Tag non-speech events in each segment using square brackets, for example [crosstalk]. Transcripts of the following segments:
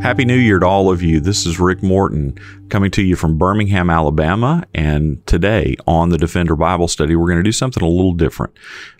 Happy New Year to all of you. This is Rick Morton coming to you from Birmingham, Alabama. And today on the Defender Bible Study, we're going to do something a little different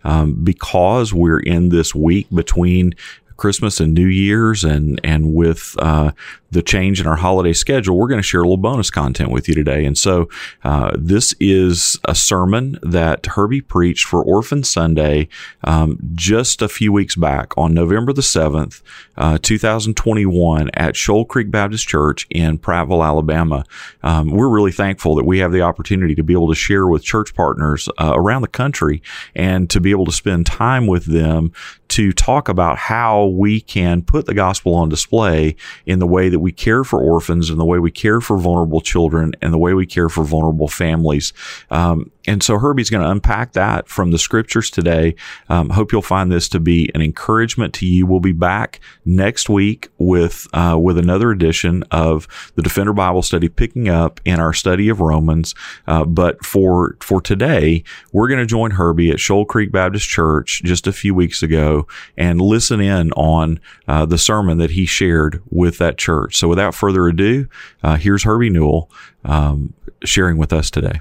um, because we're in this week between Christmas and New Year's, and and with uh, the change in our holiday schedule, we're going to share a little bonus content with you today. And so, uh, this is a sermon that Herbie preached for Orphan Sunday um, just a few weeks back on November the seventh, uh, two thousand twenty-one, at Shoal Creek Baptist Church in Prattville, Alabama. Um, we're really thankful that we have the opportunity to be able to share with church partners uh, around the country and to be able to spend time with them to talk about how we can put the gospel on display in the way that we care for orphans and the way we care for vulnerable children and the way we care for vulnerable families. Um, and so Herbie's going to unpack that from the scriptures today. Um, hope you'll find this to be an encouragement to you. We'll be back next week with uh, with another edition of the Defender Bible Study, picking up in our study of Romans. Uh, but for for today, we're going to join Herbie at Shoal Creek Baptist Church just a few weeks ago and listen in on uh, the sermon that he shared with that church. So without further ado, uh, here's Herbie Newell um, sharing with us today.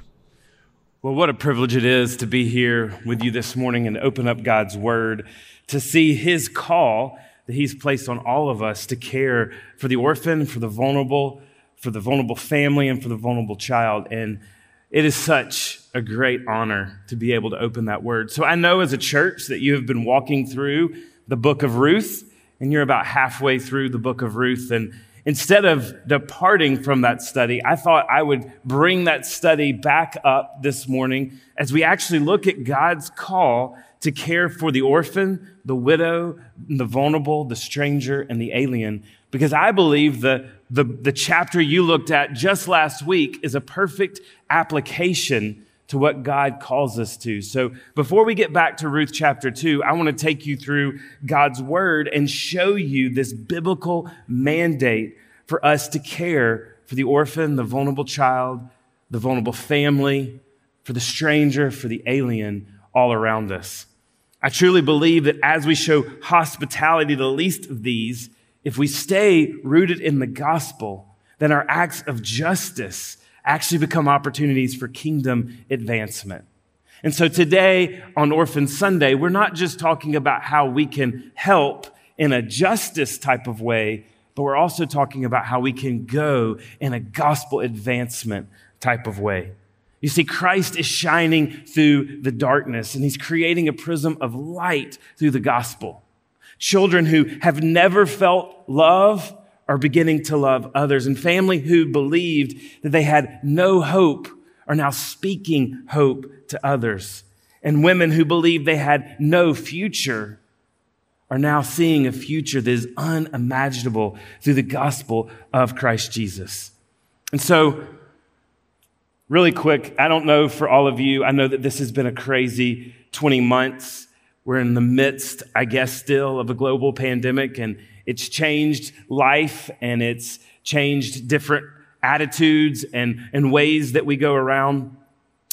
Well, what a privilege it is to be here with you this morning and open up God's Word to see His call that He's placed on all of us to care for the orphan, for the vulnerable, for the vulnerable family, and for the vulnerable child. And it is such a great honor to be able to open that Word. So I know as a church that you have been walking through the book of Ruth, and you're about halfway through the book of Ruth. And instead of departing from that study, I thought I would bring that study back up this morning as we actually look at God's call to care for the orphan, the widow, the vulnerable, the stranger, and the alien. Because I believe the, the, the chapter you looked at just last week is a perfect application to what God calls us to. So before we get back to Ruth chapter 2, I want to take you through God's word and show you this biblical mandate for us to care for the orphan, the vulnerable child, the vulnerable family, for the stranger, for the alien all around us. I truly believe that as we show hospitality to the least of these, if we stay rooted in the gospel, then our acts of justice actually become opportunities for kingdom advancement. And so today on Orphan Sunday, we're not just talking about how we can help in a justice type of way, but we're also talking about how we can go in a gospel advancement type of way. You see, Christ is shining through the darkness and he's creating a prism of light through the gospel. Children who have never felt love are beginning to love others. And family who believed that they had no hope are now speaking hope to others. And women who believed they had no future are now seeing a future that is unimaginable through the gospel of Christ Jesus. And so, really quick, I don't know for all of you, I know that this has been a crazy 20 months. We're in the midst, I guess, still of a global pandemic, and it's changed life and it's changed different attitudes and, and ways that we go around.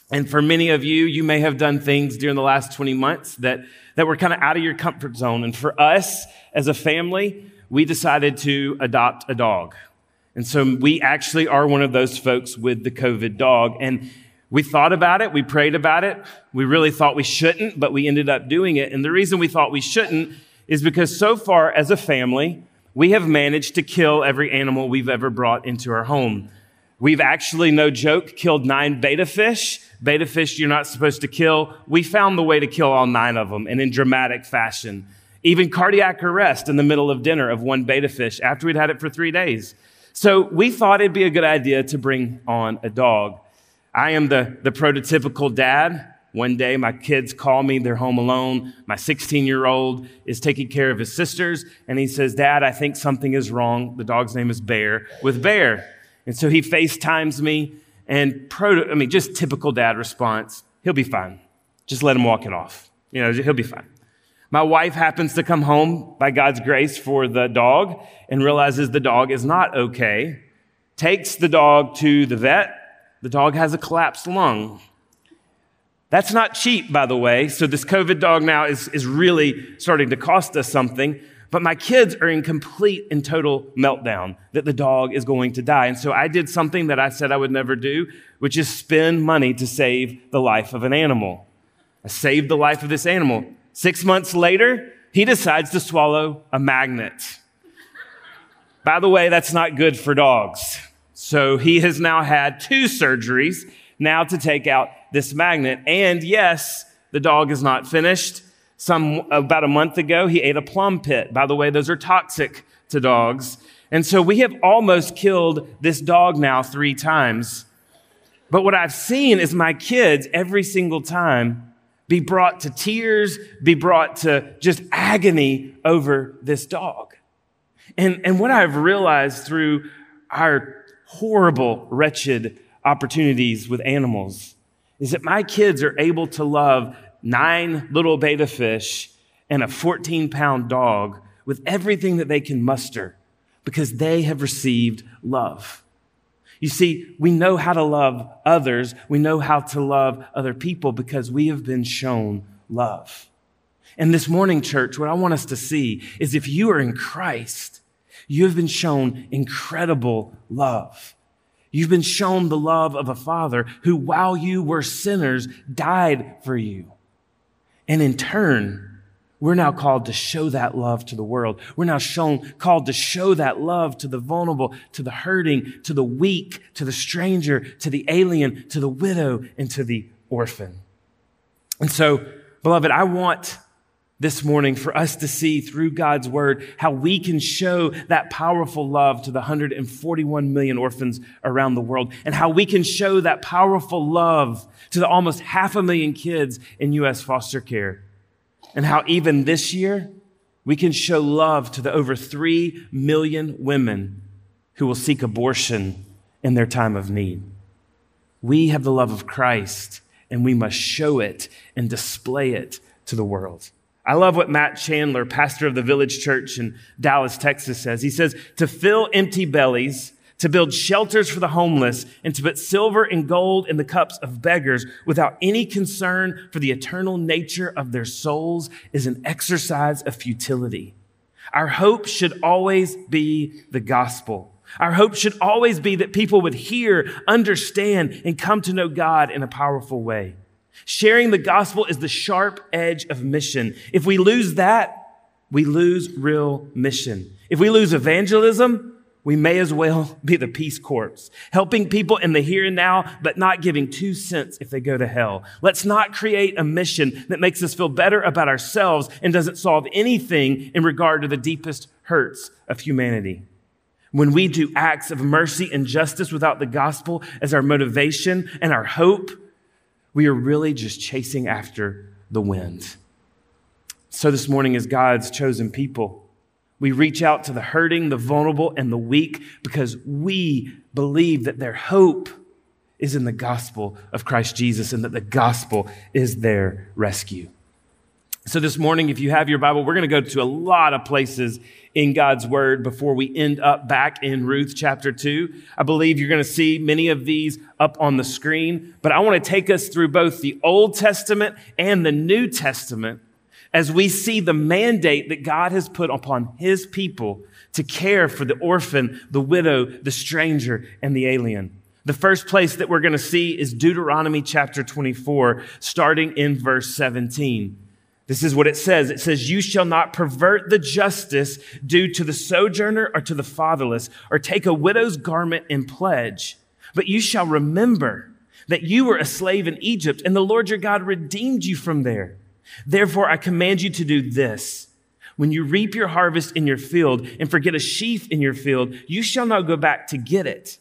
And for many of you, you may have done things during the last 20 months that, that were kind of out of your comfort zone. And for us as a family, we decided to adopt a dog. And so we actually are one of those folks with the COVID dog. And we thought about it, we prayed about it. We really thought we shouldn't, but we ended up doing it. And the reason we thought we shouldn't is because so far as a family, we have managed to kill every animal we've ever brought into our home. We've actually, no joke, killed nine betta fish. Betta fish you're not supposed to kill. We found the way to kill all nine of them and in dramatic fashion. Even cardiac arrest in the middle of dinner of one betta fish after we'd had it for three days. So we thought it'd be a good idea to bring on a dog. I am the, the prototypical dad. One day, my kids call me, they're home alone. My 16 year old is taking care of his sisters, and he says, Dad, I think something is wrong. The dog's name is Bear, with Bear. And so he FaceTimes me, and proto, I mean, just typical dad response. he'll be fine. Just let him walk it off. You know, he'll be fine. My wife happens to come home by God's grace for the dog and realizes the dog is not okay, takes the dog to the vet. The dog has a collapsed lung. That's not cheap, by the way. So this COVID dog now is, is really starting to cost us something. But my kids are in complete and total meltdown that the dog is going to die. And so I did something that I said I would never do, which is spend money to save the life of an animal. I saved the life of this animal. Six months later, he decides to swallow a magnet. By the way, that's not good for dogs. So he has now had two surgeries now to take out this magnet. And yes, the dog is not finished. Some, about a month ago, he ate a plum pit. By the way, those are toxic to dogs. And so we have almost killed this dog now three times. But what I've seen is my kids every single time be brought to tears, be brought to just agony over this dog. And, and what I've realized through our horrible, wretched opportunities with animals is that my kids are able to love nine little betta fish and a 14 pound dog with everything that they can muster because they have received love. You see, we know how to love others. We know how to love other people because we have been shown love. And this morning, church, what I want us to see is if you are in Christ, you have been shown incredible love. You've been shown the love of a father who, while you were sinners, died for you. And in turn, we're now called to show that love to the world. We're now shown, called to show that love to the vulnerable, to the hurting, to the weak, to the stranger, to the alien, to the widow, and to the orphan. And so, beloved, I want this morning for us to see through God's word how we can show that powerful love to the 141 million orphans around the world and how we can show that powerful love to the almost half a million kids in U.S. foster care. And how even this year we can show love to the over 3 million women who will seek abortion in their time of need. We have the love of Christ and we must show it and display it to the world. I love what Matt Chandler, pastor of the Village Church in Dallas, Texas, says. He says, to fill empty bellies, to build shelters for the homeless, and to put silver and gold in the cups of beggars without any concern for the eternal nature of their souls is an exercise of futility. Our hope should always be the gospel. Our hope should always be that people would hear, understand, and come to know God in a powerful way. Sharing the gospel is the sharp edge of mission. If we lose that, we lose real mission. If we lose evangelism, we may as well [laughs] be the Peace Corps, helping people in the here and now, but not giving two cents if they go to hell. Let's not create a mission that makes us feel better about ourselves and doesn't solve anything in regard to the deepest hurts of humanity. When we do acts of mercy and justice without the gospel as our motivation and our hope, we are really just chasing after the wind. So, this morning, as God's chosen people, we reach out to the hurting, the vulnerable, and the weak because we believe that their hope is in the gospel of Christ Jesus and that the gospel is their rescue. So, this morning, if you have your Bible, we're going to go to a lot of places in God's word before we end up back in Ruth chapter 2. I believe you're going to see many of these up on the screen, but I want to take us through both the Old Testament and the New Testament as we see the mandate that God has put upon his people to care for the orphan, the widow, the stranger, and the alien. The first place that we're going to see is Deuteronomy chapter 24, starting in verse 17. This is what it says. It says, You shall not pervert the justice due to the sojourner or to the fatherless, or take a widow's garment in pledge. But you shall remember that you were a slave in Egypt, and the Lord your God redeemed you from there. Therefore, I command you to do this. When you reap your harvest in your field and forget a sheaf in your field, you shall not go back to get it.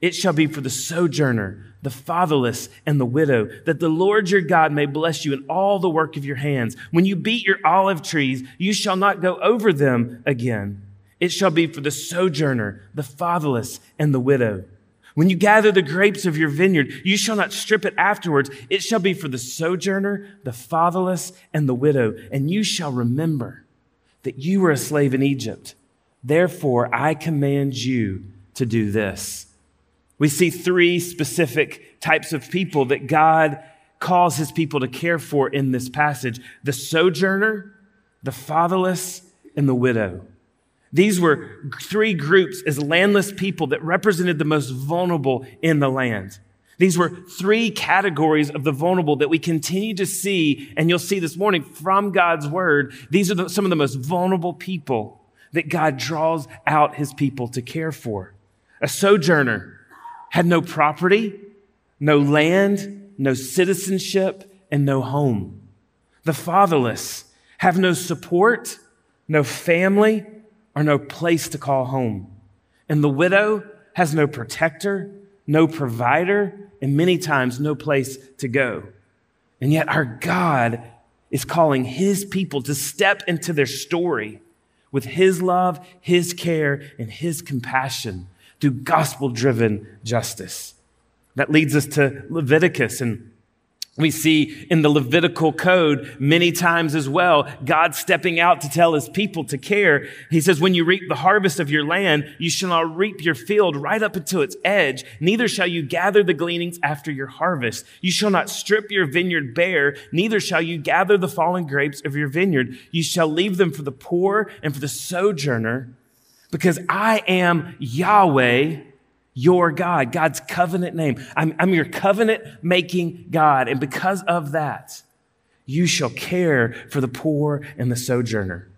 It shall be for the sojourner, the fatherless, and the widow, that the Lord your God may bless you in all the work of your hands. When you beat your olive trees, you shall not go over them again. It shall be for the sojourner, the fatherless, and the widow. When you gather the grapes of your vineyard, you shall not strip it afterwards. It shall be for the sojourner, the fatherless, and the widow. And you shall remember that you were a slave in Egypt. Therefore, I command you to do this. We see three specific types of people that God calls his people to care for in this passage the sojourner, the fatherless, and the widow. These were three groups as landless people that represented the most vulnerable in the land. These were three categories of the vulnerable that we continue to see, and you'll see this morning from God's word. These are the, some of the most vulnerable people that God draws out his people to care for. A sojourner had no property, no land, no citizenship, and no home. The fatherless have no support, no family, or no place to call home. And the widow has no protector, no provider, and many times no place to go. And yet our God is calling his people to step into their story with his love, his care, and his compassion through gospel driven justice. That leads us to Leviticus and we see in the Levitical code many times as well, God stepping out to tell his people to care. He says, when you reap the harvest of your land, you shall not reap your field right up until its edge. Neither shall you gather the gleanings after your harvest. You shall not strip your vineyard bare. Neither shall you gather the fallen grapes of your vineyard. You shall leave them for the poor and for the sojourner because I am Yahweh, your God, God's covenant name. I'm, I'm your covenant making God. And because of that, you shall care for the poor and the sojourner.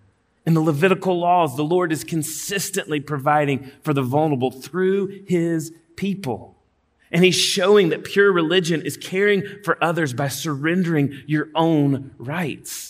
In the Levitical laws, the Lord is consistently providing for the vulnerable through his people. And he's showing that pure religion is caring for others by surrendering your own rights.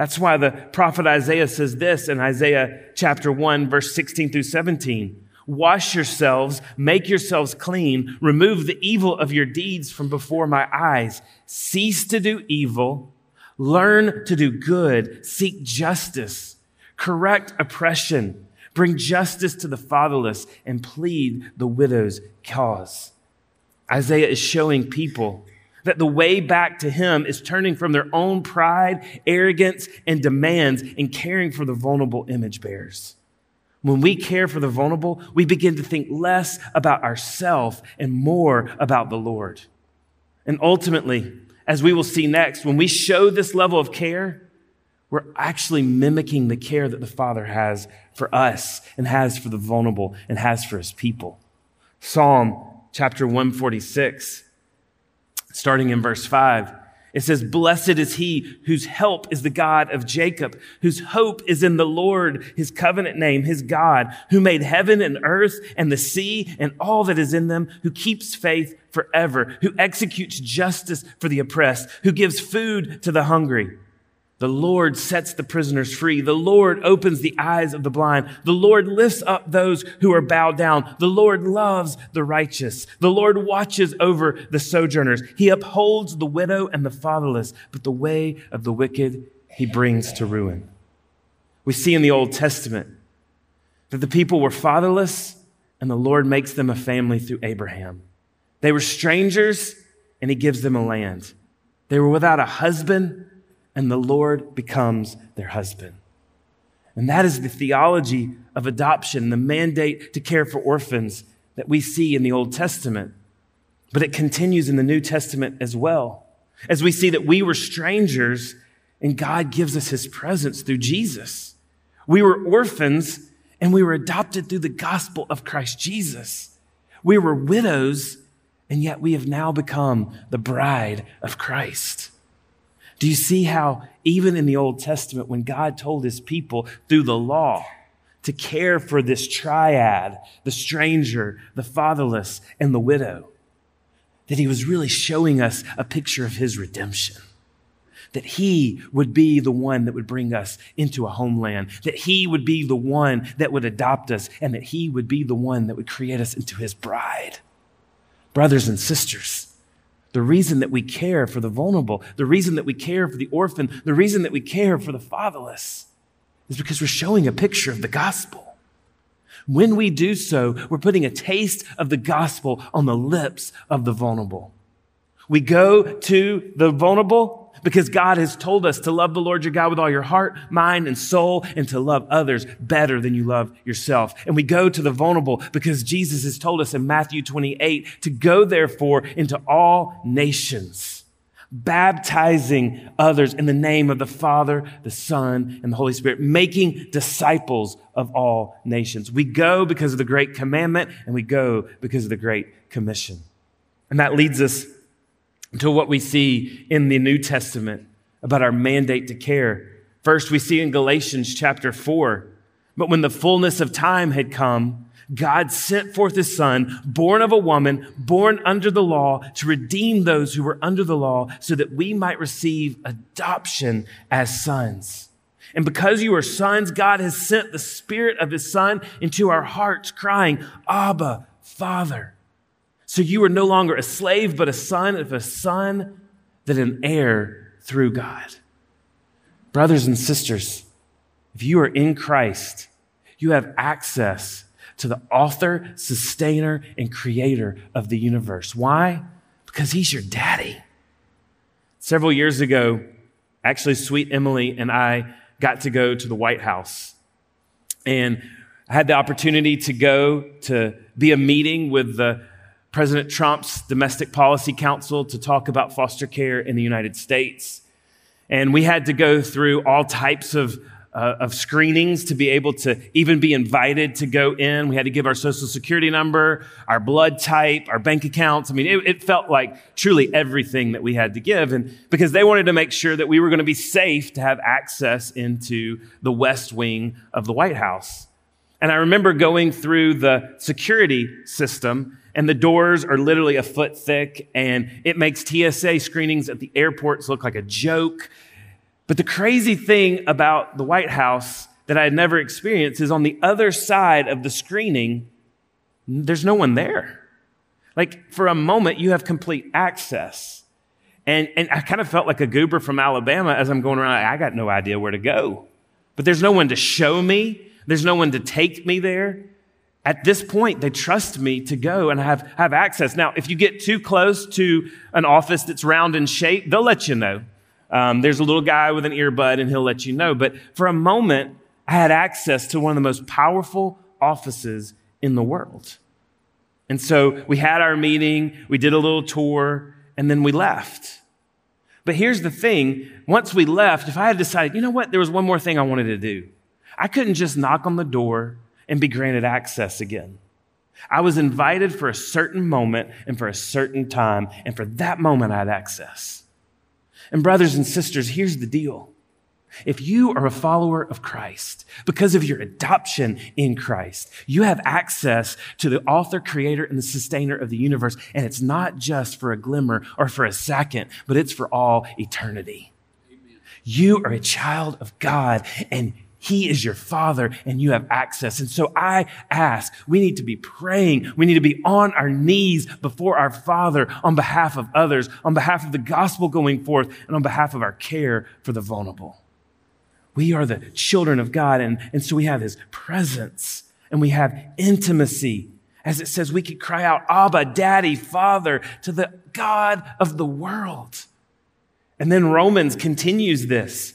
That's why the prophet Isaiah says this in Isaiah chapter 1, verse 16 through 17. Wash yourselves, make yourselves clean, remove the evil of your deeds from before my eyes. Cease to do evil, learn to do good, seek justice, correct oppression, bring justice to the fatherless, and plead the widow's cause. Isaiah is showing people that the way back to him is turning from their own pride, arrogance, and demands and caring for the vulnerable image bearers. When we care for the vulnerable, we begin to think less about ourselves and more about the Lord. And ultimately, as we will see next, when we show this level of care, we're actually mimicking the care that the Father has for us and has for the vulnerable and has for his people. Psalm chapter 146, starting in verse 5. It says, Blessed is he whose help is the God of Jacob, whose hope is in the Lord, his covenant name, his God, who made heaven and earth and the sea and all that is in them, who keeps faith forever, who executes justice for the oppressed, who gives food to the hungry. The Lord sets the prisoners free. The Lord opens the eyes of the blind. The Lord lifts up those who are bowed down. The Lord loves the righteous. The Lord watches over the sojourners. He upholds the widow and the fatherless, but the way of the wicked he brings to ruin. We see in the Old Testament that the people were fatherless and the Lord makes them a family through Abraham. They were strangers and he gives them a land. They were without a husband and the Lord becomes their husband. And that is the theology of adoption, the mandate to care for orphans that we see in the Old Testament. But it continues in the New Testament as well. As we see that we were strangers and God gives us his presence through Jesus. We were orphans and we were adopted through the gospel of Christ Jesus. We were widows and yet we have now become the bride of Christ. Do you see how, even in the Old Testament, when God told his people through the law to care for this triad, the stranger, the fatherless, and the widow, that he was really showing us a picture of his redemption? That he would be the one that would bring us into a homeland, that he would be the one that would adopt us, and that he would be the one that would create us into his bride. Brothers and sisters, the reason that we care for the vulnerable, the reason that we care for the orphan, the reason that we care for the fatherless is because we're showing a picture of the gospel. When we do so, we're putting a taste of the gospel on the lips of the vulnerable. We go to the vulnerable because God has told us to love the Lord your God with all your heart, mind, and soul, and to love others better than you love yourself. And we go to the vulnerable because Jesus has told us in Matthew 28 to go therefore into all nations, baptizing others in the name of the Father, the Son, and the Holy Spirit, making disciples of all nations. We go because of the great commandment, and we go because of the great commission. And that leads us to what we see in the New Testament about our mandate to care. First, we see in Galatians chapter 4, but when the fullness of time had come, God sent forth his son, born of a woman, born under the law, to redeem those who were under the law, so that we might receive adoption as sons. And because you are sons, God has sent the spirit of his son into our hearts, crying, Abba, Father. So you are no longer a slave, but a son, of a son, that an heir through God. Brothers and sisters, if you are in Christ, you have access to the author, sustainer, and creator of the universe. Why? Because he's your daddy. Several years ago, actually, sweet Emily and I got to go to the White House. And I had the opportunity to go to be a meeting with the President Trump's Domestic Policy Council to talk about foster care in the United States. And we had to go through all types of, uh, of screenings to be able to even be invited to go in. We had to give our social security number, our blood type, our bank accounts. I mean, it, it felt like truly everything that we had to give. And because they wanted to make sure that we were going to be safe to have access into the West Wing of the White House. And I remember going through the security system and the doors are literally a foot thick, and it makes TSA screenings at the airports look like a joke. But the crazy thing about the White House that I had never experienced is on the other side of the screening, there's no one there. Like for a moment, you have complete access. And, and I kind of felt like a goober from Alabama as I'm going around. I got no idea where to go. But there's no one to show me, there's no one to take me there at this point, they trust me to go and have, have access. Now, if you get too close to an office that's round in shape, they'll let you know. Um, there's a little guy with an earbud and he'll let you know. But for a moment, I had access to one of the most powerful offices in the world. And so we had our meeting, we did a little tour, and then we left. But here's the thing once we left, if I had decided, you know what, there was one more thing I wanted to do, I couldn't just knock on the door and be granted access again. I was invited for a certain moment and for a certain time, and for that moment I had access. And, brothers and sisters, here's the deal. If you are a follower of Christ, because of your adoption in Christ, you have access to the author, creator, and the sustainer of the universe. And it's not just for a glimmer or for a second, but it's for all eternity. Amen. You are a child of God, and he is your father and you have access. And so I ask, we need to be praying. We need to be on our knees before our father on behalf of others, on behalf of the gospel going forth, and on behalf of our care for the vulnerable. We are the children of God. And, and so we have his presence and we have intimacy. As it says, we could cry out, Abba, Daddy, Father, to the God of the world. And then Romans continues this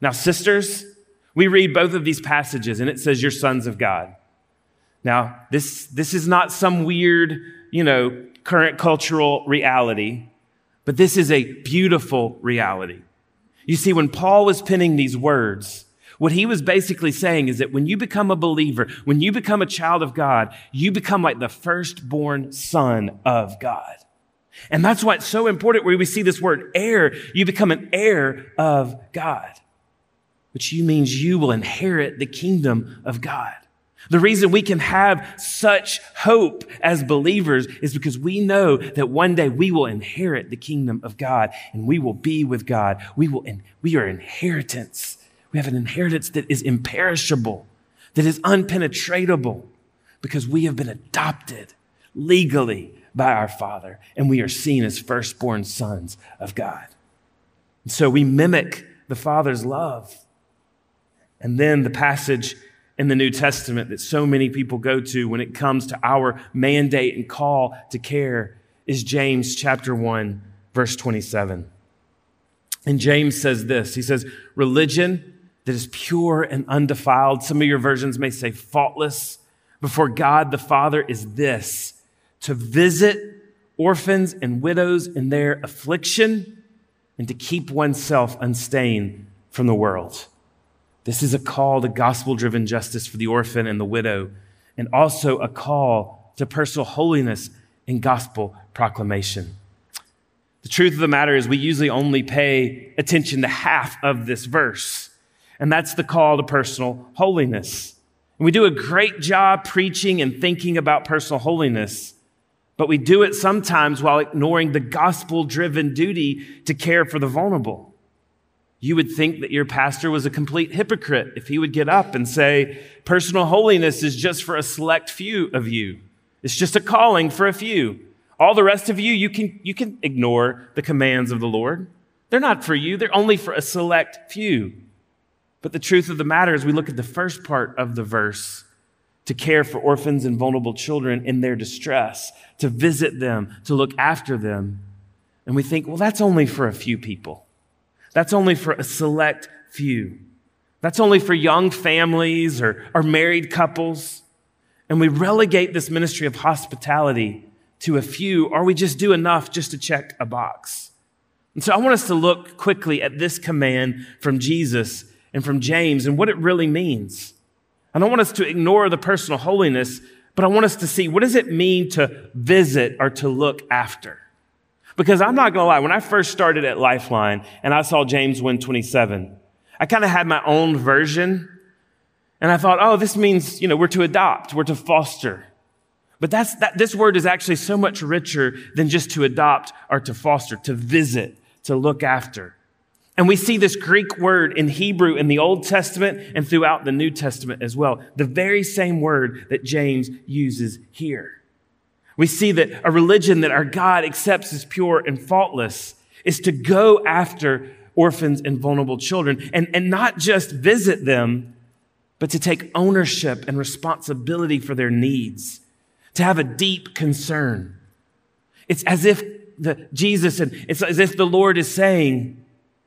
Now, sisters, we read both of these passages and it says, You're sons of God. Now, this, this is not some weird, you know, current cultural reality, but this is a beautiful reality. You see, when Paul was penning these words, what he was basically saying is that when you become a believer, when you become a child of God, you become like the firstborn son of God. And that's why it's so important where we see this word heir, you become an heir of God which you means you will inherit the kingdom of God. The reason we can have such hope as believers is because we know that one day we will inherit the kingdom of God and we will be with God. We will, we are inheritance. We have an inheritance that is imperishable, that is unpenetratable because we have been adopted legally by our Father and we are seen as firstborn sons of God. And so we mimic the Father's love. And then the passage in the New Testament that so many people go to when it comes to our mandate and call to care is James chapter 1, verse 27. And James says this He says, Religion that is pure and undefiled, some of your versions may say faultless, before God the Father is this to visit orphans and widows in their affliction and to keep oneself unstained from the world. This is a call to gospel driven justice for the orphan and the widow, and also a call to personal holiness in gospel proclamation. The truth of the matter is, we usually only pay attention to half of this verse, and that's the call to personal holiness. And we do a great job preaching and thinking about personal holiness, but we do it sometimes while ignoring the gospel driven duty to care for the vulnerable. You would think that your pastor was a complete hypocrite if he would get up and say, personal holiness is just for a select few of you. It's just a calling for a few. All the rest of you, you can, you can ignore the commands of the Lord. They're not for you. They're only for a select few. But the truth of the matter is we look at the first part of the verse to care for orphans and vulnerable children in their distress, to visit them, to look after them. And we think, well, that's only for a few people. That's only for a select few. That's only for young families or, or married couples. And we relegate this ministry of hospitality to a few, or we just do enough just to check a box. And so I want us to look quickly at this command from Jesus and from James and what it really means. I don't want us to ignore the personal holiness, but I want us to see what does it mean to visit or to look after? Because I'm not going to lie, when I first started at Lifeline and I saw James 127, I kind of had my own version. And I thought, oh, this means, you know, we're to adopt, we're to foster. But that's, that, this word is actually so much richer than just to adopt or to foster, to visit, to look after. And we see this Greek word in Hebrew in the Old Testament and throughout the New Testament as well. The very same word that James uses here. We see that a religion that our God accepts as pure and faultless is to go after orphans and vulnerable children and, and not just visit them, but to take ownership and responsibility for their needs, to have a deep concern. It's as if the, Jesus and it's as if the Lord is saying,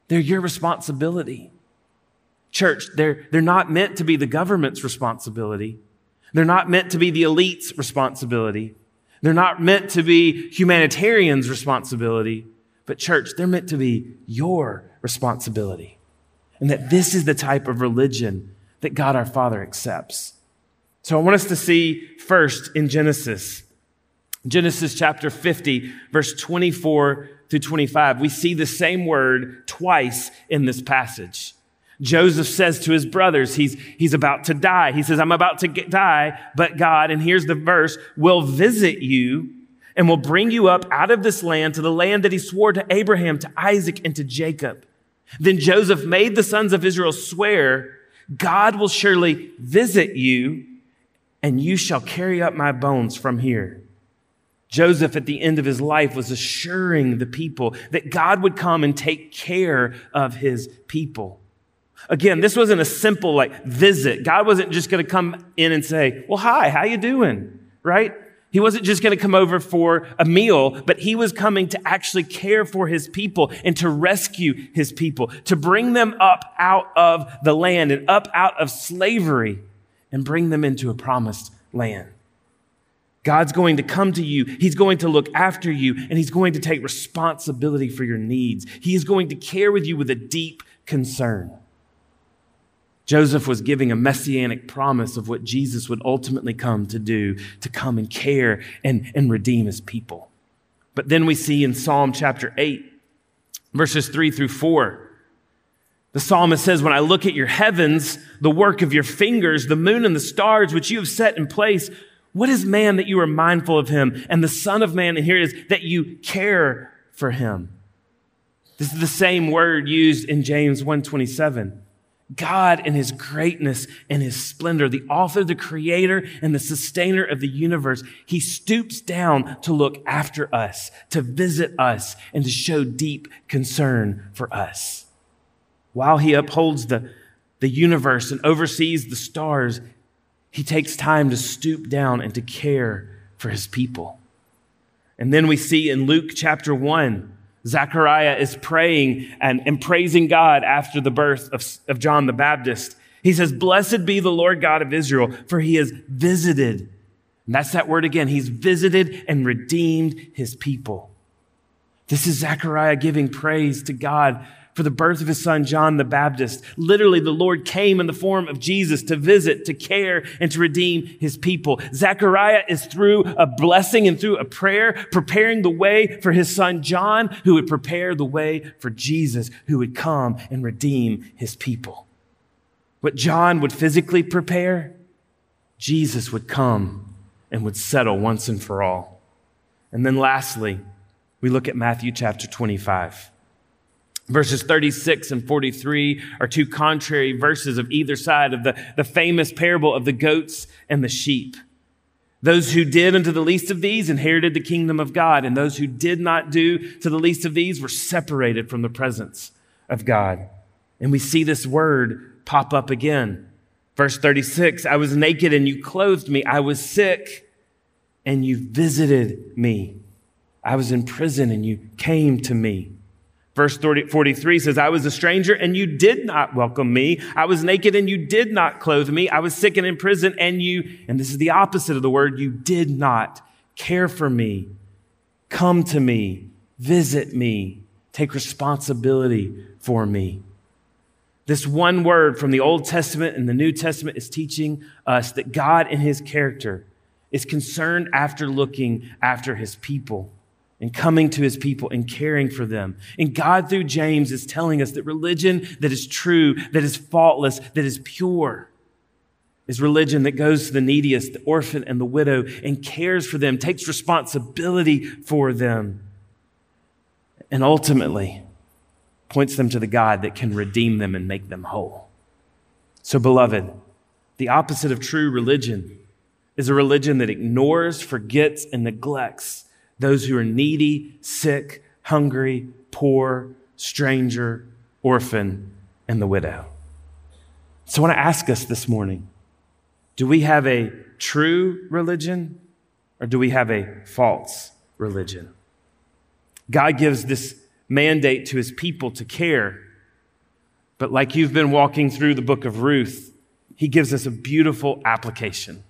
they're your responsibility. Church, they're, they're not meant to be the government's responsibility. They're not meant to be the elite's responsibility. They're not meant to be humanitarians' responsibility, but church, they're meant to be your responsibility. And that this is the type of religion that God our Father accepts. So I want us to see first in Genesis, Genesis chapter 50, verse 24 through 25. We see the same word twice in this passage. Joseph says to his brothers, he's, he's about to die. He says, I'm about to get, die, but God, and here's the verse, will visit you and will bring you up out of this land to the land that he swore to Abraham, to Isaac, and to Jacob. Then Joseph made the sons of Israel swear, God will surely visit you and you shall carry up my bones from here. Joseph, at the end of his life, was assuring the people that God would come and take care of his people. Again, this wasn't a simple like visit. God wasn't just going to come in and say, "Well, hi, how you doing?" Right? He wasn't just going to come over for a meal, but he was coming to actually care for his people and to rescue his people, to bring them up out of the land and up out of slavery and bring them into a promised land. God's going to come to you. He's going to look after you and he's going to take responsibility for your needs. He is going to care with you with a deep concern. Joseph was giving a messianic promise of what Jesus would ultimately come to do, to come and care and, and redeem his people. But then we see in Psalm chapter 8, verses 3 through 4, The psalmist says, When I look at your heavens, the work of your fingers, the moon and the stars which you have set in place, what is man that you are mindful of him? And the Son of Man, and here it is, that you care for him. This is the same word used in James 127. God in his greatness and his splendor, the author, the creator, and the sustainer of the universe, he stoops down to look after us, to visit us, and to show deep concern for us. While he upholds the, the universe and oversees the stars, he takes time to stoop down and to care for his people. And then we see in Luke chapter 1, Zechariah is praying and, and praising God after the birth of, of John the Baptist. He says, Blessed be the Lord God of Israel, for he has visited. And that's that word again. He's visited and redeemed his people. This is Zechariah giving praise to God for the birth of his son, John the Baptist. Literally, the Lord came in the form of Jesus to visit, to care, and to redeem his people. Zechariah is through a blessing and through a prayer, preparing the way for his son, John, who would prepare the way for Jesus, who would come and redeem his people. What John would physically prepare, Jesus would come and would settle once and for all. And then lastly, we look at Matthew chapter 25. Verses 36 and 43 are two contrary verses of either side of the, the famous parable of the goats and the sheep. Those who did unto the least of these inherited the kingdom of God, and those who did not do to the least of these were separated from the presence of God. And we see this word pop up again. Verse 36 I was naked and you clothed me. I was sick and you visited me. I was in prison and you came to me. Verse 43 says, I was a stranger and you did not welcome me. I was naked and you did not clothe me. I was sick and in prison and you, and this is the opposite of the word, you did not care for me. Come to me, visit me, take responsibility for me. This one word from the Old Testament and the New Testament is teaching us that God in his character is concerned after looking after his people and coming to his people and caring for them. And God, through James, is telling us that religion that is true, that is faultless, that is pure, is religion that goes to the neediest, the orphan, and the widow and cares for them, takes responsibility for them, and ultimately points them to the God that can redeem them and make them whole. So, beloved, the opposite of true religion is a religion that ignores, forgets, and neglects those who are needy, sick, hungry, poor, stranger, orphan, and the widow. So I want to ask us this morning do we have a true religion or do we have a false religion? God gives this mandate to his people to care. But like you've been walking through the book of Ruth, he gives us a beautiful application.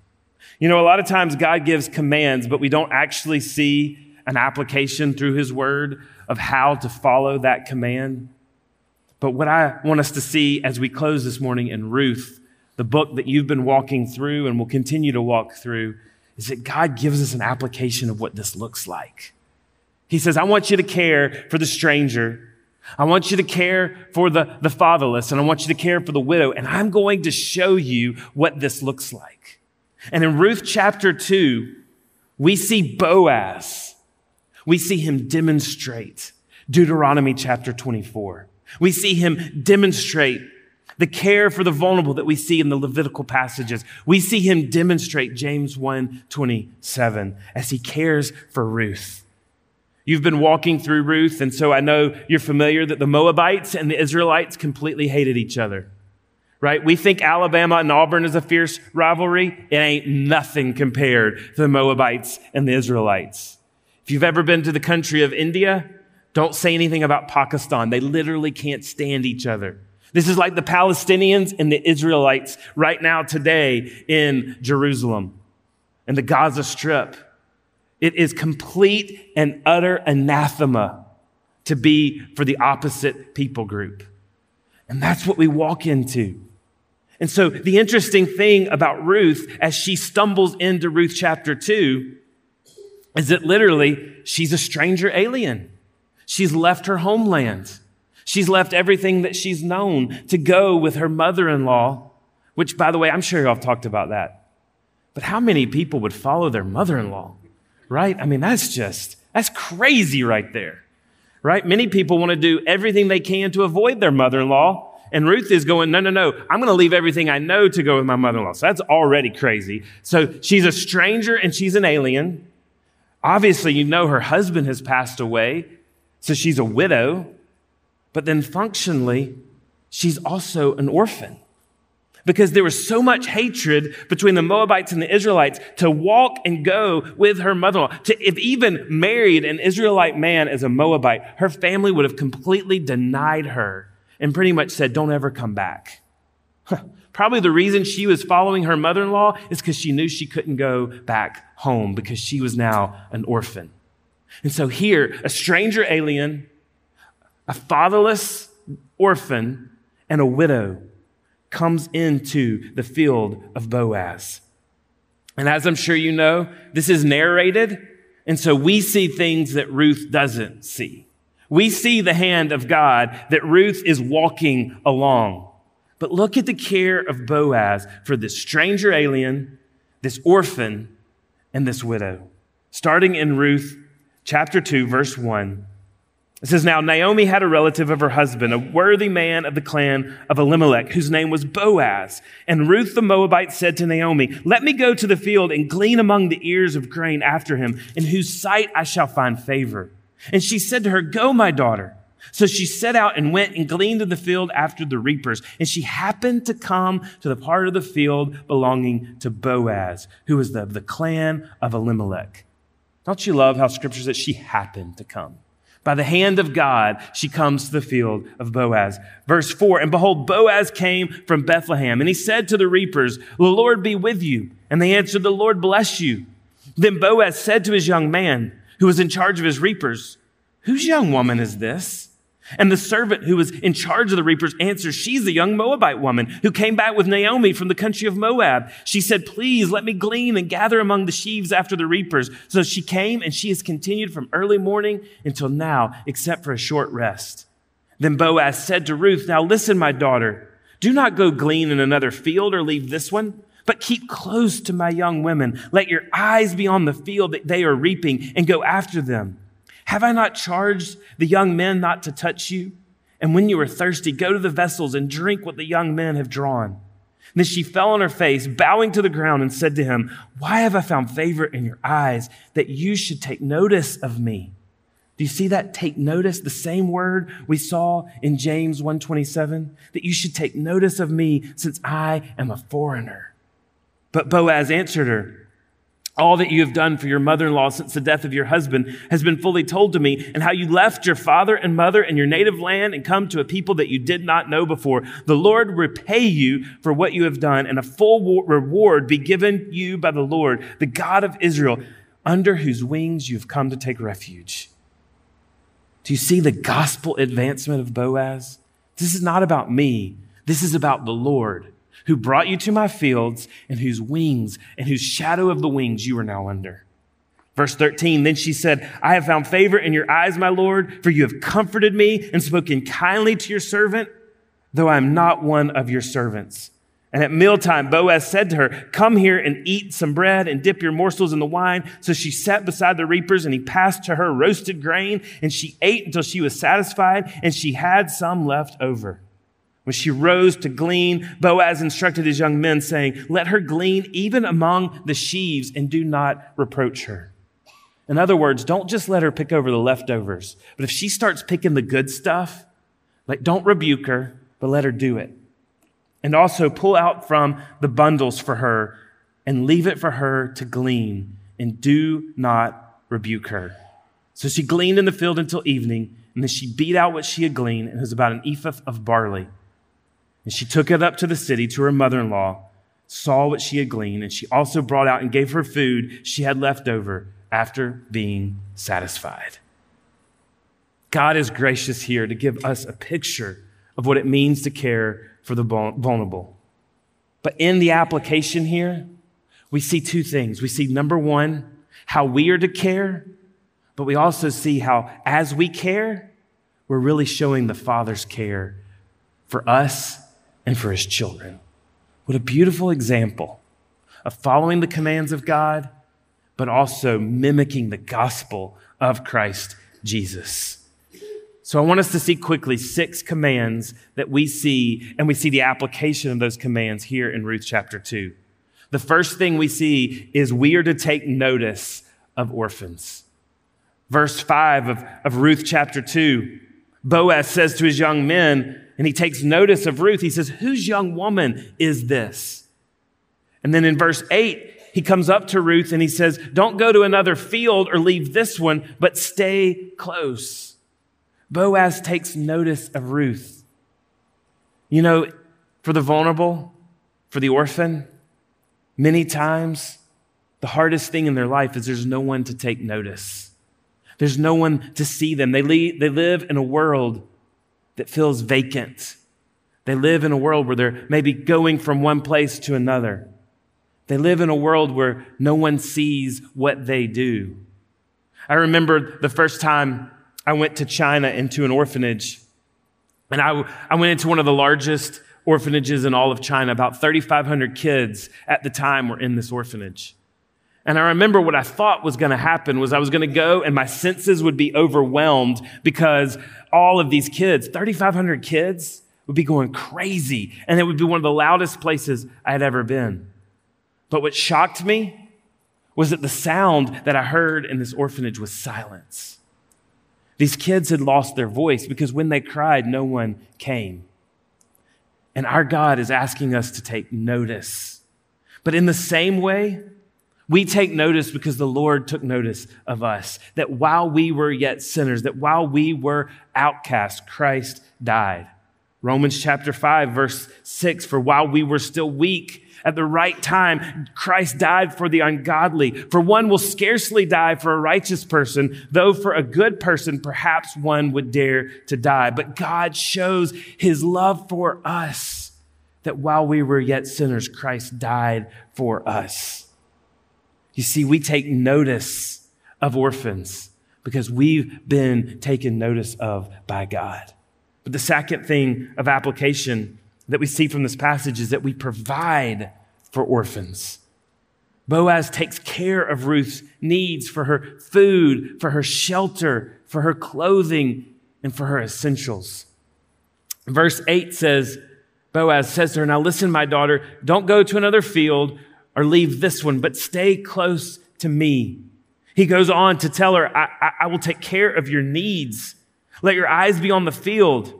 You know, a lot of times God gives commands, but we don't actually see an application through His Word of how to follow that command. But what I want us to see as we close this morning in Ruth, the book that you've been walking through and will continue to walk through, is that God gives us an application of what this looks like. He says, I want you to care for the stranger. I want you to care for the, the fatherless, and I want you to care for the widow, and I'm going to show you what this looks like. And in Ruth chapter 2, we see Boaz. We see him demonstrate Deuteronomy chapter 24. We see him demonstrate the care for the vulnerable that we see in the Levitical passages. We see him demonstrate James 1 27 as he cares for Ruth. You've been walking through Ruth, and so I know you're familiar that the Moabites and the Israelites completely hated each other right? We think Alabama and Auburn is a fierce rivalry. It ain't nothing compared to the Moabites and the Israelites. If you've ever been to the country of India, don't say anything about Pakistan. They literally can't stand each other. This is like the Palestinians and the Israelites right now today in Jerusalem and the Gaza Strip. It is complete and utter anathema to be for the opposite people group. And that's what we walk into. And so the interesting thing about Ruth, as she stumbles into Ruth chapter 2, is that literally she's a stranger alien. She's left her homeland. She's left everything that she's known to go with her mother in law, which, by the way, I'm sure y'all talked about that. But how many people would follow their mother in law, right? I mean, that's just, that's crazy right there, right? Many people want to do everything they can to avoid their mother in law. And Ruth is going, no, no, no, I'm going to leave everything I know to go with my mother in law. So that's already crazy. So she's a stranger and she's an alien. Obviously, you know her husband has passed away, so she's a widow. But then functionally, she's also an orphan. Because there was so much hatred between the Moabites and the Israelites to walk and go with her mother in law. If even married an Israelite man as a Moabite, her family would have completely denied her and pretty much said, Don't ever come back. Probably the reason she was following her mother in law is because she knew she couldn't go back home because she was now an orphan. And so here, a stranger alien, a fatherless orphan, and a widow comes into the field of Boaz. And as I'm sure you know, this is narrated, and so we see things that Ruth doesn't see. We see the hand of God that Ruth is walking along. But look at the care of Boaz for this stranger alien, this orphan, and this widow. Starting in Ruth chapter 2, verse 1. It says, Now Naomi had a relative of her husband, a worthy man of the clan of Elimelech, whose name was Boaz. And Ruth the Moabite said to Naomi, Let me go to the field and glean among the ears of grain after him, in whose sight I shall find favor. And she said to her, Go, my daughter. So she set out and went and gleaned in the field after the reapers. And she happened to come to the part of the field belonging to Boaz, who was the, the clan of Elimelech. Don't you love how scripture says she happened to come? By the hand of God, she comes to the field of Boaz. Verse 4 And behold, Boaz came from Bethlehem, and he said to the reapers, The Lord be with you. And they answered, The Lord bless you. Then Boaz said to his young man, who was in charge of his reapers, Whose young woman is this? And the servant who was in charge of the reapers answers, She's the young Moabite woman who came back with Naomi from the country of Moab. She said, Please let me glean and gather among the sheaves after the reapers. So she came and she has continued from early morning until now, except for a short rest. Then Boaz said to Ruth, Now listen, my daughter, do not go glean in another field or leave this one but keep close to my young women. Let your eyes be on the field that they are reaping and go after them. Have I not charged the young men not to touch you? And when you are thirsty, go to the vessels and drink what the young men have drawn. And then she fell on her face, bowing to the ground, and said to him, Why have I found favor in your eyes that you should take notice of me? Do you see that? Take notice, the same word we saw in James 127, that you should take notice of me since I am a foreigner. But Boaz answered her, all that you have done for your mother in law since the death of your husband has been fully told to me, and how you left your father and mother and your native land and come to a people that you did not know before. The Lord repay you for what you have done, and a full reward be given you by the Lord, the God of Israel, under whose wings you have come to take refuge. Do you see the gospel advancement of Boaz? This is not about me, this is about the Lord who brought you to my fields and whose wings and whose shadow of the wings you are now under. Verse 13, then she said, I have found favor in your eyes, my Lord, for you have comforted me and spoken kindly to your servant, though I am not one of your servants. And at mealtime, Boaz said to her, Come here and eat some bread and dip your morsels in the wine. So she sat beside the reapers, and he passed to her roasted grain, and she ate until she was satisfied, and she had some left over. When she rose to glean, Boaz instructed his young men, saying, Let her glean even among the sheaves and do not reproach her. In other words, don't just let her pick over the leftovers. But if she starts picking the good stuff, like don't rebuke her, but let her do it. And also pull out from the bundles for her and leave it for her to glean and do not rebuke her. So she gleaned in the field until evening, and then she beat out what she had gleaned, and it was about an ephah of barley. And she took it up to the city to her mother in law, saw what she had gleaned, and she also brought out and gave her food she had left over after being satisfied. God is gracious here to give us a picture of what it means to care for the vulnerable. But in the application here, we see two things. We see number one, how we are to care, but we also see how as we care, we're really showing the Father's care for us and for his children. What a beautiful example of following the commands of God, but also mimicking the gospel of Christ Jesus. So I want us to see quickly six commands that we see, and we see the application of those commands here in Ruth chapter 2. The first thing we see is we are to take notice of orphans. Verse 5 of, of Ruth chapter 2, Boaz says to his young men, and he takes notice of Ruth, he says, Whose young woman is this? And then in verse 8, he comes up to Ruth and he says, Don't go to another field or leave this one, but stay close. Boaz takes notice of Ruth. You know, for the vulnerable, for the orphan, many times the hardest thing in their life is there's no one to take notice. There's no one to see them. They, they live in a world that feels vacant. They live in a world where they're maybe going from one place to another. They live in a world where no one sees what they do. I remember the first time I went to China into an orphanage, and I, I went into one of the largest orphanages in all of China. About 3,500 kids at the time were in this orphanage. And I remember what I thought was going to happen was I was going to go and my senses would be overwhelmed because all of these kids, 3,500 kids, would be going crazy. And it would be one of the loudest places I had ever been. But what shocked me was that the sound that I heard in this orphanage was silence. These kids had lost their voice because when they cried, no one came. And our God is asking us to take notice. But in the same way, we take notice because the Lord took notice of us. That while we were yet sinners, that while we were outcasts, Christ died. Romans chapter 5, verse 6 For while we were still weak, at the right time, Christ died for the ungodly. For one will scarcely die for a righteous person, though for a good person, perhaps one would dare to die. But God shows his love for us that while we were yet sinners, Christ died for us. You see, we take notice of orphans because we've been taken notice of by God. But the second thing of application that we see from this passage is that we provide for orphans. Boaz takes care of Ruth's needs for her food, for her shelter, for her clothing, and for her essentials. Verse 8 says, Boaz says to her, Now listen, my daughter, don't go to another field or leave this one, but stay close to me. He goes on to tell her, I, I, I will take care of your needs. Let your eyes be on the field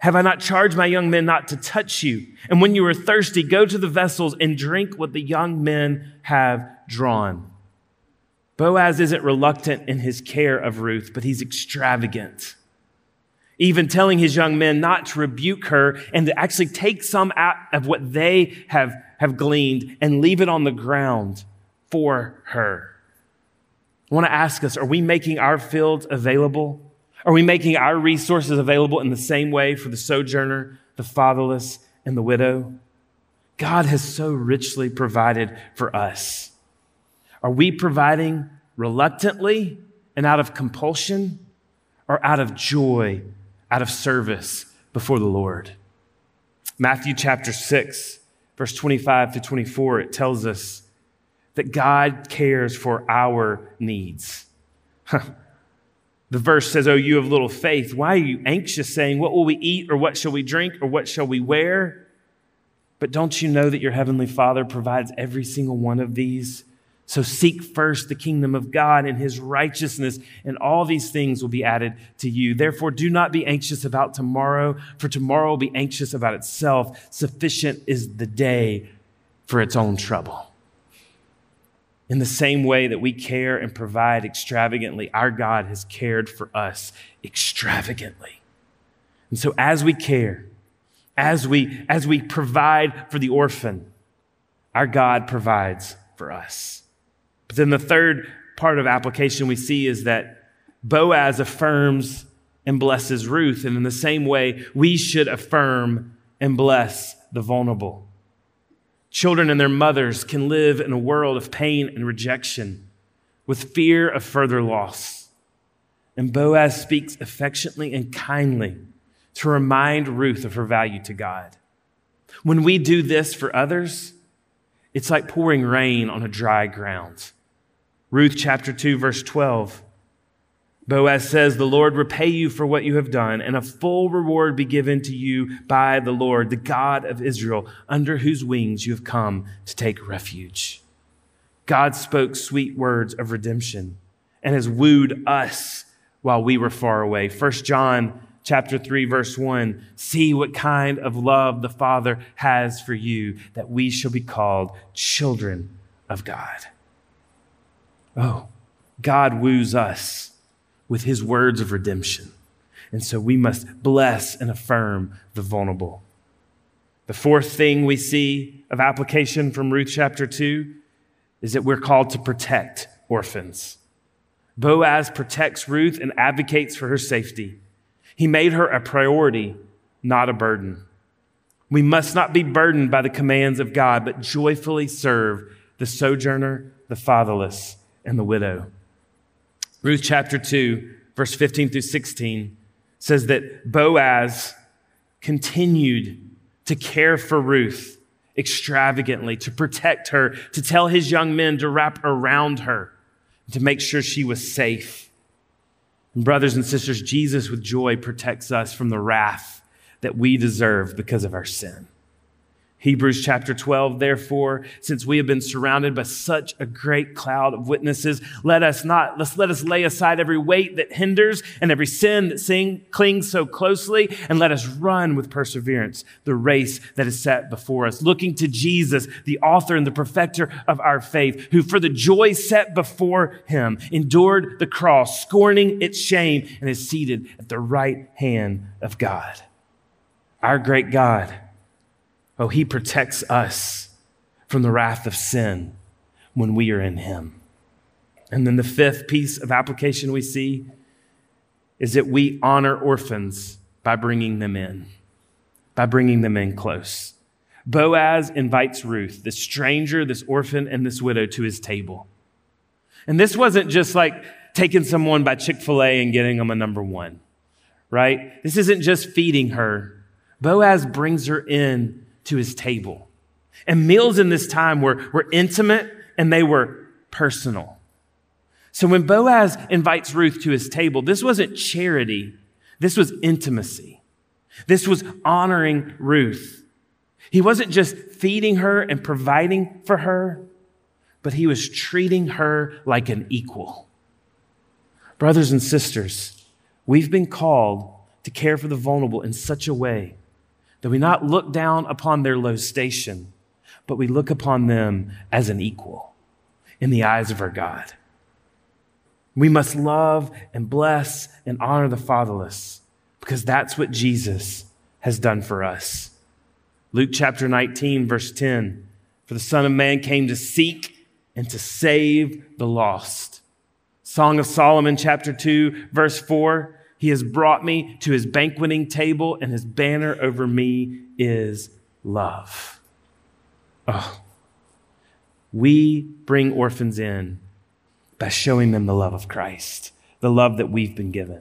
have I not charged my young men not to touch you? And when you are thirsty, go to the vessels and drink what the young men have drawn. Boaz isn't reluctant in his care of Ruth, but he's extravagant. Even telling his young men not to rebuke her and to actually take some out of what they have, have gleaned and leave it on the ground for her. I want to ask us are we making our fields available? Are we making our resources available in the same way for the sojourner, the fatherless, and the widow? God has so richly provided for us. Are we providing reluctantly and out of compulsion or out of joy, out of service before the Lord? Matthew chapter 6, verse 25 to 24, it tells us that God cares for our needs. The verse says, Oh, you of little faith. Why are you anxious, saying, What will we eat, or what shall we drink, or what shall we wear? But don't you know that your heavenly Father provides every single one of these? So seek first the kingdom of God and his righteousness, and all these things will be added to you. Therefore, do not be anxious about tomorrow, for tomorrow will be anxious about itself. Sufficient is the day for its own trouble. In the same way that we care and provide extravagantly, our God has cared for us extravagantly. And so as we care, as we, as we provide for the orphan, our God provides for us. But then the third part of application we see is that Boaz affirms and blesses Ruth. And in the same way, we should affirm and bless the vulnerable. Children and their mothers can live in a world of pain and rejection with fear of further loss. And Boaz speaks affectionately and kindly to remind Ruth of her value to God. When we do this for others, it's like pouring rain on a dry ground. Ruth chapter 2, verse 12. Boaz says, The Lord repay you for what you have done, and a full reward be given to you by the Lord, the God of Israel, under whose wings you have come to take refuge. God spoke sweet words of redemption and has wooed us while we were far away. 1 John chapter 3 verse 1 see what kind of love the father has for you that we shall be called children of god oh god woos us with his words of redemption. And so we must bless and affirm the vulnerable. The fourth thing we see of application from ruth chapter 2 is that we're called to protect orphans. Boaz protects ruth and advocates for her safety. He made her a priority, not a burden. We must not be burdened by the commands of God, but joyfully serve the sojourner, the fatherless, and the widow. Ruth chapter 2, verse 15 through 16 says that Boaz continued to care for Ruth extravagantly, to protect her, to tell his young men to wrap around her, to make sure she was safe. And brothers and sisters, Jesus with joy protects us from the wrath that we deserve because of our sin. Hebrews chapter 12, therefore, since we have been surrounded by such a great cloud of witnesses, let us not, let's let us lay aside every weight that hinders and every sin that sing, clings so closely, and let us run with perseverance the race that is set before us, looking to Jesus, the author and the perfecter of our faith, who for the joy set before him endured the cross, scorning its shame, and is seated at the right hand of God. Our great God Oh, he protects us from the wrath of sin when we are in him. And then the fifth piece of application we see is that we honor orphans by bringing them in, by bringing them in close. Boaz invites Ruth, this stranger, this orphan, and this widow to his table. And this wasn't just like taking someone by Chick fil A and getting them a number one, right? This isn't just feeding her. Boaz brings her in to his table. And meals in this time were, were intimate and they were personal. So when Boaz invites Ruth to his table, this wasn't charity, this was intimacy. This was honoring Ruth. He wasn't just feeding her and providing for her, but he was treating her like an equal. Brothers and sisters, we've been called to care for the vulnerable in such a way that we not look down upon their low station, but we look upon them as an equal in the eyes of our God. We must love and bless and honor the fatherless because that's what Jesus has done for us. Luke chapter 19, verse 10 For the Son of Man came to seek and to save the lost. Song of Solomon, chapter 2, verse 4 he has brought me to his banqueting table, and his banner over me is love. Oh, we bring orphans in by showing them the love of Christ, the love that we've been given.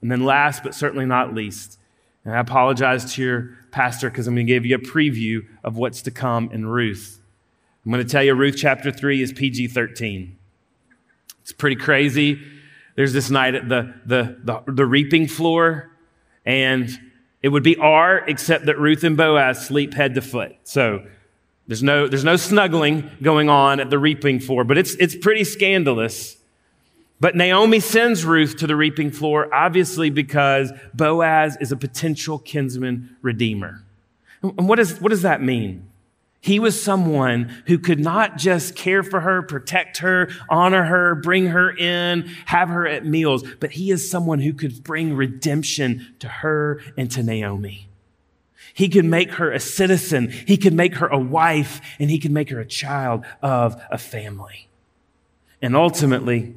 And then, last but certainly not least, and I apologize to your pastor because I'm going to give you a preview of what's to come in Ruth. I'm going to tell you Ruth chapter 3 is PG 13. It's pretty crazy. There's this night at the, the, the, the reaping floor, and it would be R, except that Ruth and Boaz sleep head to foot. So there's no, there's no snuggling going on at the reaping floor, but it's, it's pretty scandalous. But Naomi sends Ruth to the reaping floor, obviously because Boaz is a potential kinsman redeemer. And what, is, what does that mean? He was someone who could not just care for her, protect her, honor her, bring her in, have her at meals, but he is someone who could bring redemption to her and to Naomi. He could make her a citizen. He could make her a wife and he could make her a child of a family. And ultimately,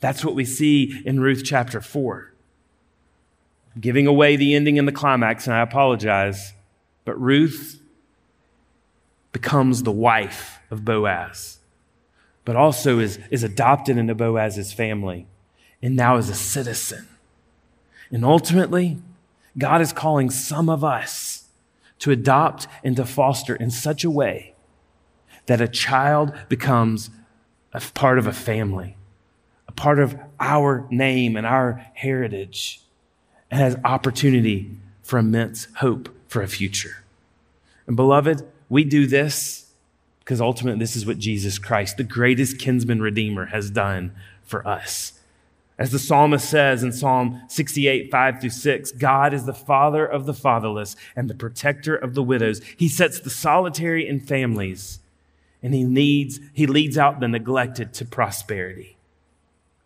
that's what we see in Ruth chapter four. Giving away the ending and the climax, and I apologize, but Ruth becomes the wife of Boaz, but also is, is adopted into Boaz's family. and now is a citizen. And ultimately, God is calling some of us to adopt and to foster in such a way that a child becomes a part of a family, a part of our name and our heritage, and has opportunity for immense hope for a future. And beloved, we do this because ultimately this is what Jesus Christ, the greatest kinsman redeemer, has done for us. As the psalmist says in Psalm 68, 5 through 6, God is the father of the fatherless and the protector of the widows. He sets the solitary in families and he leads, he leads out the neglected to prosperity.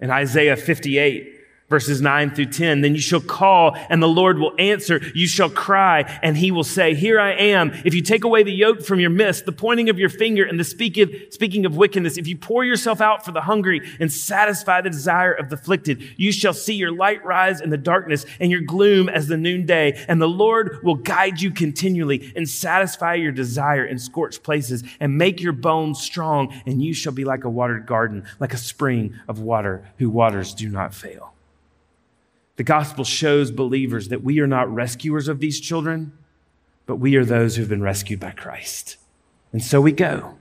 In Isaiah 58, verses 9 through 10. Then you shall call and the Lord will answer. You shall cry and he will say, Here I am. If you take away the yoke from your midst, the pointing of your finger and the speaking, speaking of wickedness, if you pour yourself out for the hungry and satisfy the desire of the afflicted, you shall see your light rise in the darkness and your gloom as the noonday. And the Lord will guide you continually and satisfy your desire in scorched places and make your bones strong. And you shall be like a watered garden, like a spring of water whose waters do not fail. The gospel shows believers that we are not rescuers of these children, but we are those who've been rescued by Christ. And so we go.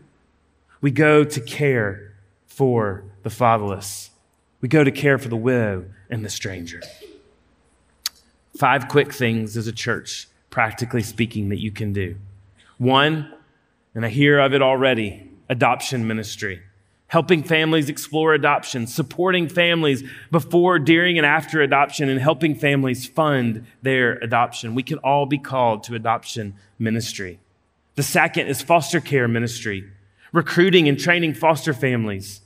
We go to care for the fatherless. We go to care for the widow and the stranger. Five quick things as a church, practically speaking, that you can do. One, and I hear of it already adoption ministry helping families explore adoption, supporting families before, during, and after adoption, and helping families fund their adoption. We can all be called to adoption ministry. The second is foster care ministry, recruiting and training foster families,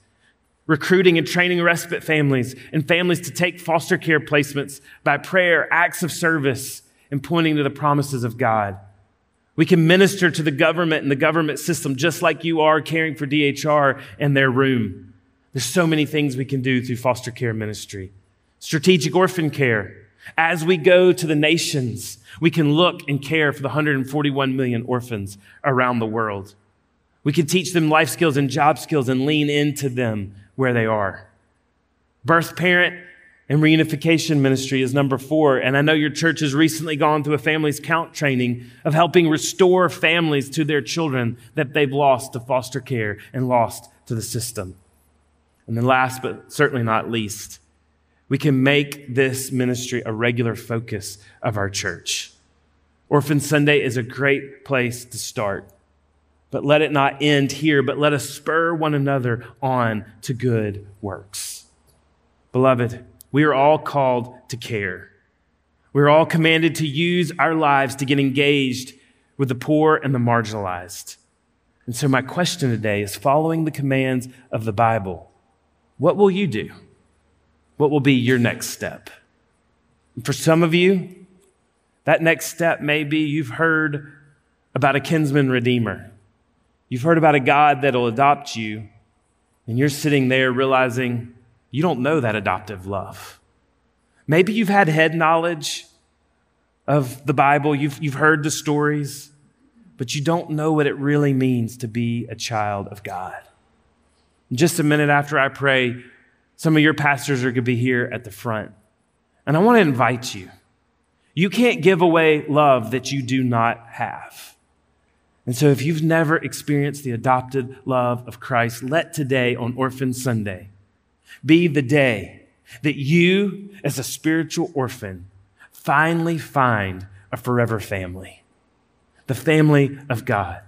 recruiting and training respite families, and families to take foster care placements by prayer, acts of service, and pointing to the promises of God. We can minister to the government and the government system just like you are caring for DHR and their room. There's so many things we can do through foster care ministry. Strategic orphan care. As we go to the nations, we can look and care for the 141 million orphans around the world. We can teach them life skills and job skills and lean into them where they are. Birth parent and reunification ministry is number four. And I know your church has recently gone through a families count training of helping restore families to their children that they've lost to foster care and lost to the system. And then last but certainly not least, we can make this ministry a regular focus of our church. Orphan Sunday is a great place to start. But let it not end here, but let us spur one another on to good works. Beloved, we are all called to care. We're all commanded to use our lives to get engaged with the poor and the marginalized. And so, my question today is following the commands of the Bible, what will you do? What will be your next step? And for some of you, that next step may be you've heard about a kinsman redeemer. You've heard about a God that'll adopt you, and you're sitting there realizing, you don't know that adoptive love. Maybe you've had head knowledge of the Bible, you've, you've heard the stories, but you don't know what it really means to be a child of God. Just a minute after I pray, some of your pastors are going to be here at the front. And I want to invite you. You can't give away love that you do not have. And so, if you've never experienced the adopted love of Christ, let today on Orphan Sunday be the day that you, as a spiritual orphan, finally find a forever family, the family of God.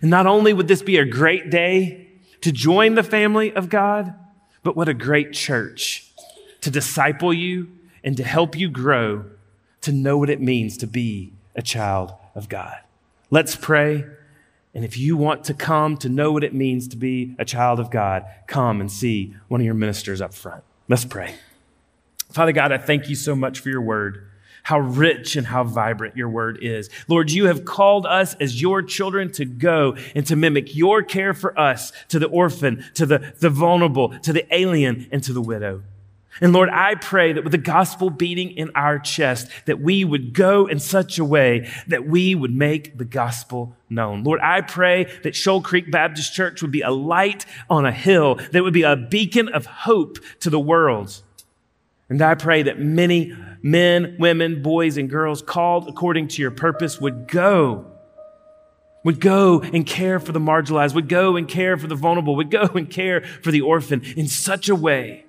And not only would this be a great day to join the family of God, but what a great church to disciple you and to help you grow to know what it means to be a child of God. Let's pray. And if you want to come to know what it means to be a child of God, come and see one of your ministers up front. Let's pray. Father God, I thank you so much for your word, how rich and how vibrant your word is. Lord, you have called us as your children to go and to mimic your care for us, to the orphan, to the, the vulnerable, to the alien, and to the widow. And Lord, I pray that with the gospel beating in our chest, that we would go in such a way that we would make the gospel known. Lord, I pray that Shoal Creek Baptist Church would be a light on a hill, that would be a beacon of hope to the world. And I pray that many men, women, boys, and girls called according to your purpose would go, would go and care for the marginalized, would go and care for the vulnerable, would go and care for the orphan in such a way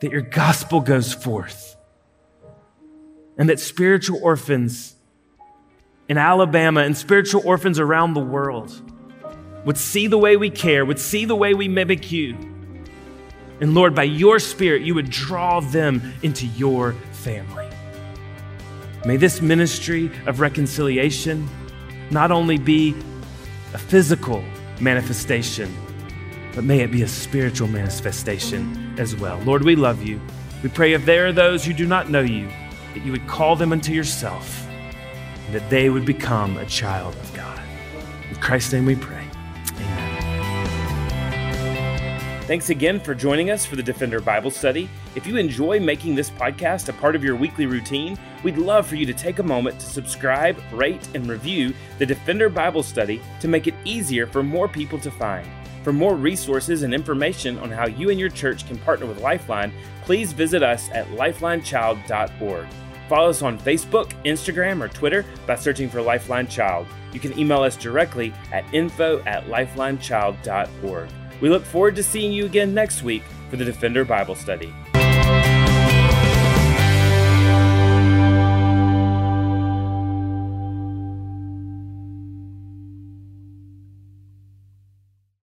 that your gospel goes forth and that spiritual orphans in Alabama and spiritual orphans around the world would see the way we care, would see the way we mimic you. And Lord, by your Spirit, you would draw them into your family. May this ministry of reconciliation not only be a physical manifestation, but may it be a spiritual manifestation as well. Lord, we love you. We pray if there are those who do not know you, that you would call them unto yourself, and that they would become a child of God. In Christ's name we pray. Amen. Thanks again for joining us for the Defender Bible Study. If you enjoy making this podcast a part of your weekly routine, we'd love for you to take a moment to subscribe, rate, and review the Defender Bible Study to make it easier for more people to find. For more resources and information on how you and your church can partner with Lifeline, please visit us at lifelinechild.org. Follow us on Facebook, Instagram, or Twitter by searching for Lifeline Child. You can email us directly at info at lifelinechild.org. We look forward to seeing you again next week for the Defender Bible Study.